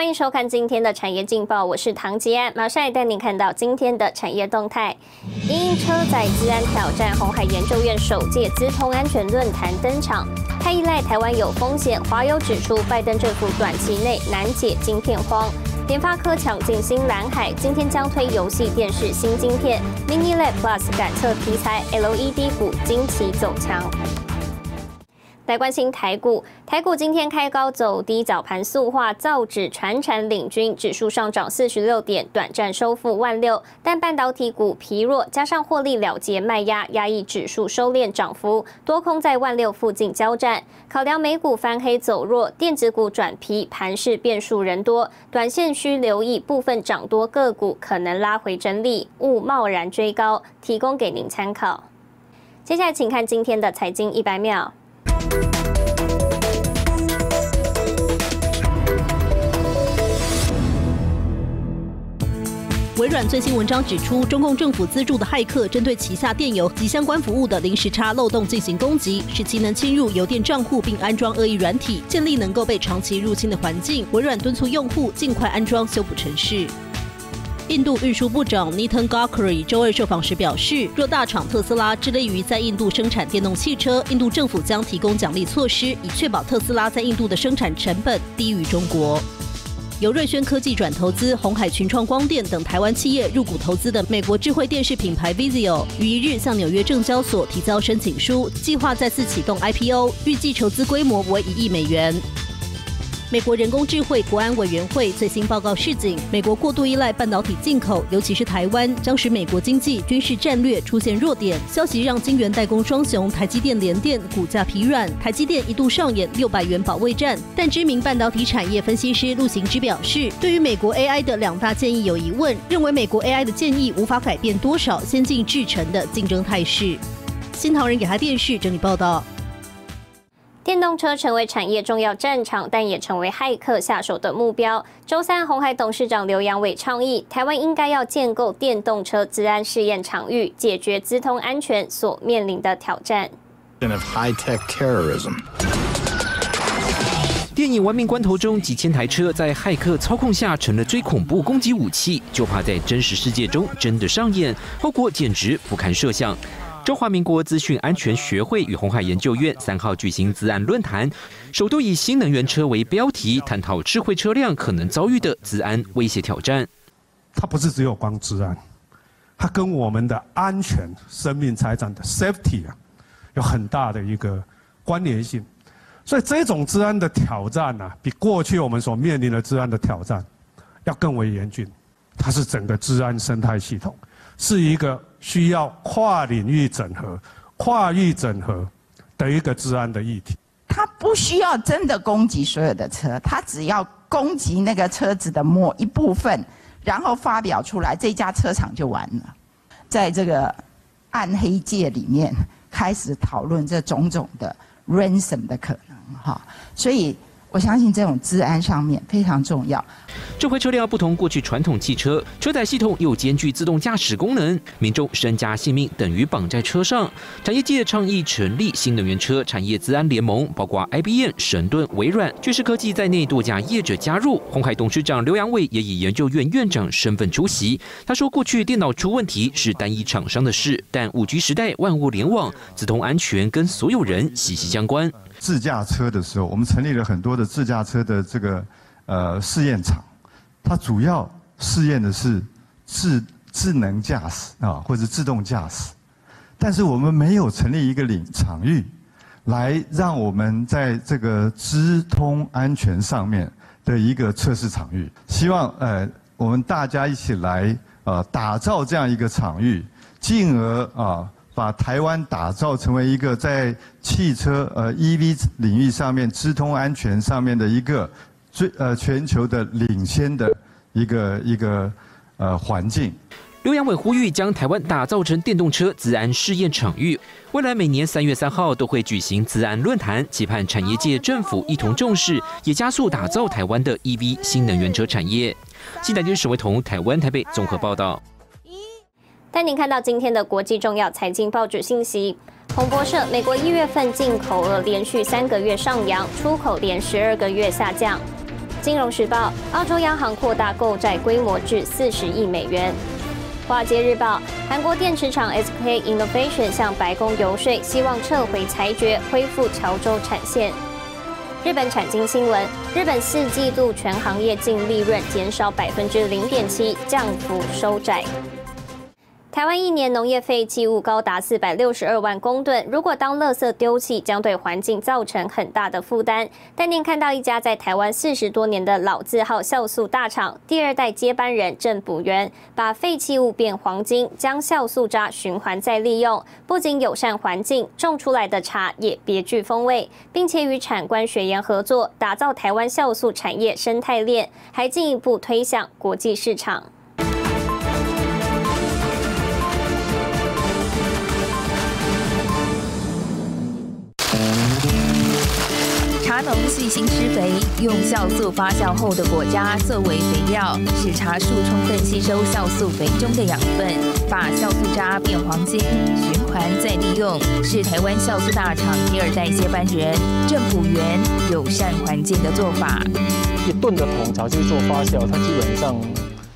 欢迎收看今天的产业劲报，我是唐吉安，马上来带您看到今天的产业动态。因车载资安挑战，红海研究院首届资通安全论坛登场。太依赖台湾有风险，华友指出，拜登政府短期内难解晶片荒。联发科抢进新蓝海，今天将推游戏电视新晶片 Mini LED Plus 感测题材 LED 股惊奇走强。来关心台股，台股今天开高走低，早盘塑化、造纸、传产领军，指数上涨四十六点，短暂收复万六。但半导体股疲弱，加上获利了结卖压，压抑指数收敛涨幅，多空在万六附近交战。考量美股翻黑走弱，电子股转疲，盘势变数人多，短线需留意部分涨多个股可能拉回整理，勿贸然追高。提供给您参考。接下来请看今天的财经一百秒。微软最新文章指出，中共政府资助的骇客针对旗下电邮及相关服务的零时差漏洞进行攻击，使其能侵入邮电账户并安装恶意软体，建立能够被长期入侵的环境。微软敦促用户尽快安装修补程序。印度运输部长 Nitin g a k r i 周二受访时表示，若大厂特斯拉致力于在印度生产电动汽车，印度政府将提供奖励措施，以确保特斯拉在印度的生产成本低于中国。由瑞轩科技转投资红海群创光电等台湾企业入股投资的美国智慧电视品牌 Vizio，于一日向纽约证交所提交申请书，计划再次启动 IPO，预计筹资规模为一亿美元。美国人工智慧国安委员会最新报告示警，美国过度依赖半导体进口，尤其是台湾，将使美国经济军事战略出现弱点。消息让晶圆代工双雄台积电、联电股价疲软，台积电一度上演六百元保卫战。但知名半导体产业分析师陆行之表示，对于美国 AI 的两大建议有疑问，认为美国 AI 的建议无法改变多少先进制程的竞争态势。新唐人给他电视整理报道。电动车成为产业重要战场，但也成为骇客下手的目标。周三，红海董事长刘扬伟倡议，台湾应该要建构电动车治安试验场域，解决资通安全所面临的挑战。电影《亡命关头》中，几千台车在骇客操控下成了最恐怖攻击武器，就怕在真实世界中真的上演，后果简直不堪设想。中华民国资讯安全学会与红海研究院三号举行资安论坛，首度以新能源车为标题，探讨智慧车辆可能遭遇的资安威胁挑战。它不是只有光治安，它跟我们的安全、生命财产的 safety 啊，有很大的一个关联性。所以这种治安的挑战呢，比过去我们所面临的治安的挑战要更为严峻。它是整个治安生态系统，是一个。需要跨领域整合、跨域整合的一个治安的议题。它不需要真的攻击所有的车，它只要攻击那个车子的某一部分，然后发表出来，这家车厂就完了。在这个暗黑界里面，开始讨论这种种的 ransom 的可能，哈，所以。我相信这种治安上面非常重要。这回车辆不同过去传统汽车，车载系统又兼具自动驾驶功能，民众身家性命等于绑在车上。产业界倡议成立新能源车产业资安联盟，包括 IBM、神盾、微软、巨世科技在内多家业者加入。红海董事长刘阳伟也以研究院院长身份出席。他说：“过去电脑出问题是单一厂商的事，但五 G 时代万物联网，自动安全跟所有人息息相关。”自驾车的时候，我们成立了很多的自驾车的这个呃试验场，它主要试验的是智智能驾驶啊，或者自动驾驶，但是我们没有成立一个领场域，来让我们在这个资通安全上面的一个测试场域。希望呃我们大家一起来呃打造这样一个场域，进而啊。把台湾打造成为一个在汽车呃 EV 领域上面、智通安全上面的一个最呃全球的领先的一个一个呃环境。刘阳伟呼吁将台湾打造成电动车自安试验场域，未来每年三月三号都会举行自安论坛，期盼产业界、政府一同重视，也加速打造台湾的 EV 新能源车产业。新台电视为同台湾台北综合报道。带您看到今天的国际重要财经报纸信息。彭博社：美国一月份进口额连续三个月上扬，出口连十二个月下降。金融时报，澳洲央行扩大购债规模至四十亿美元。华尔街日报，韩国电池厂 SK Innovation 向白宫游说，希望撤回裁决，恢复潮州产线。日本产经新闻，日本四季度全行业净利润减少百分之零点七，降幅收窄。台湾一年农业废弃物高达四百六十二万公吨，如果当垃圾丢弃，将对环境造成很大的负担。但您看到一家在台湾四十多年的老字号酵素大厂，第二代接班人郑补元，把废弃物变黄金，将酵素渣循环再利用，不仅友善环境，种出来的茶也别具风味，并且与产官学研合作，打造台湾酵素产业生态链，还进一步推向国际市场。茶农细心施肥，用酵素发酵后的果渣作为肥料，使茶树充分吸收酵素肥中的养分，把酵素渣变黄金，循环再利用，是台湾酵素大厂第二代接班人郑普元友善环境的做法。一吨的桶茶去做发酵，它基本上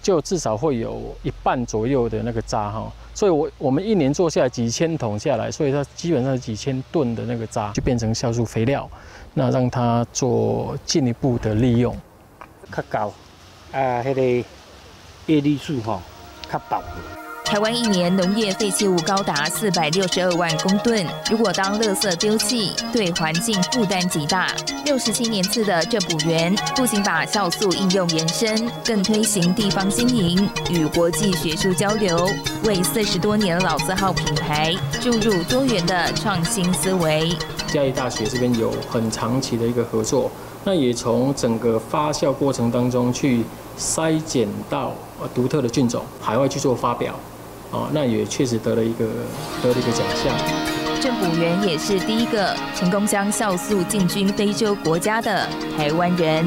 就至少会有一半左右的那个渣哈。所以，我我们一年做下来几千桶下来，所以它基本上几千吨的那个渣就变成酵素肥料，那让它做进一步的利用。较高，啊，迄个叶绿素吼，较薄。台湾一年农业废弃物高达四百六十二万公吨，如果当垃圾丢弃，对环境负担极大。六十七年次的郑补园，不仅把酵素应用延伸，更推行地方经营与国际学术交流，为四十多年老字号品牌注入多元的创新思维。嘉义大学这边有很长期的一个合作，那也从整个发酵过程当中去筛检到独特的菌种，海外去做发表。哦，那也确实得了一个得了一个奖项。郑补元也是第一个成功将酵素进军非洲国家的台湾人。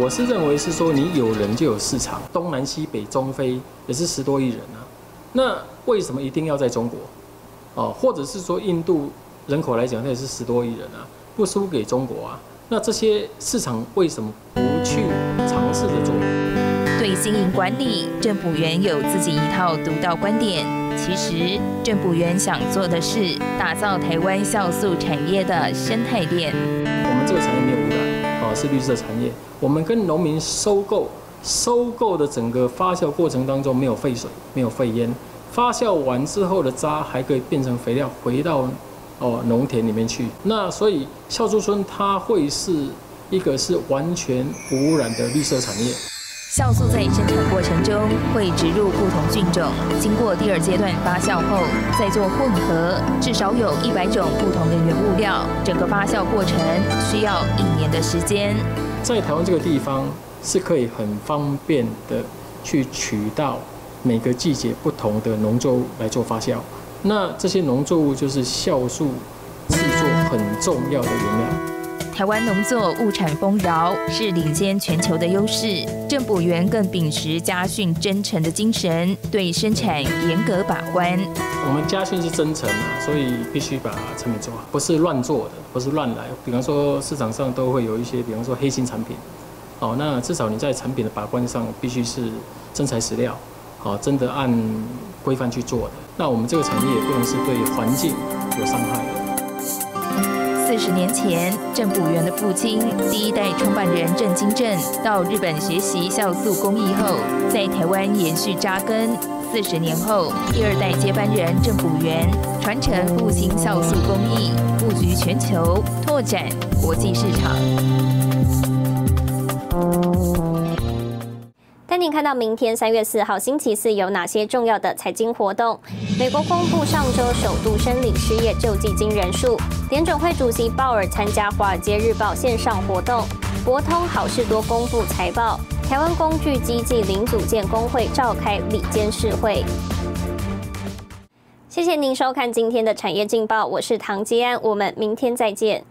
我是认为是说，你有人就有市场，东南西北中非也是十多亿人啊。那为什么一定要在中国？哦，或者是说印度人口来讲，那也是十多亿人啊，不输给中国啊。那这些市场为什么不去尝试着做？对经营管理，郑补元有自己一套独到观点。其实，郑补元想做的是打造台湾酵素产业的生态链。我们这个产业没有污染，哦，是绿色产业。我们跟农民收购，收购的整个发酵过程当中没有废水，没有废烟。发酵完之后的渣还可以变成肥料，回到哦农田里面去。那所以酵素村它会是一个是完全无污染的绿色产业。酵素在生产过程中会植入不同菌种，经过第二阶段发酵后再做混合，至少有一百种不同的原物料。整个发酵过程需要一年的时间。在台湾这个地方是可以很方便的去取到每个季节不同的农作物来做发酵。那这些农作物就是酵素制作很重要的原料。台湾农作物产丰饶，是领先全球的优势。政府员更秉持家训真诚的精神，对生产严格把关。我们家训是真诚啊，所以必须把产品做好，不是乱做的，不是乱来。比方说市场上都会有一些，比方说黑心产品。哦，那至少你在产品的把关上必须是真材实料，好，真的按规范去做的。那我们这个产业也不能是对环境有伤害。四十年前，郑补元的父亲，第一代创办人郑金正，到日本学习酵素工艺后，在台湾延续扎根。四十年后，第二代接班人郑补元传承复兴酵素工艺，布局全球，拓展国际市场。看到明天三月四号星期四有哪些重要的财经活动？美国公布上周首度申领失业救济金人数。联准会主席鲍尔参加《华尔街日报》线上活动。博通、好事多公布财报。台湾工具机暨零组件工会召开里监事会。谢谢您收看今天的产业劲报，我是唐吉安，我们明天再见。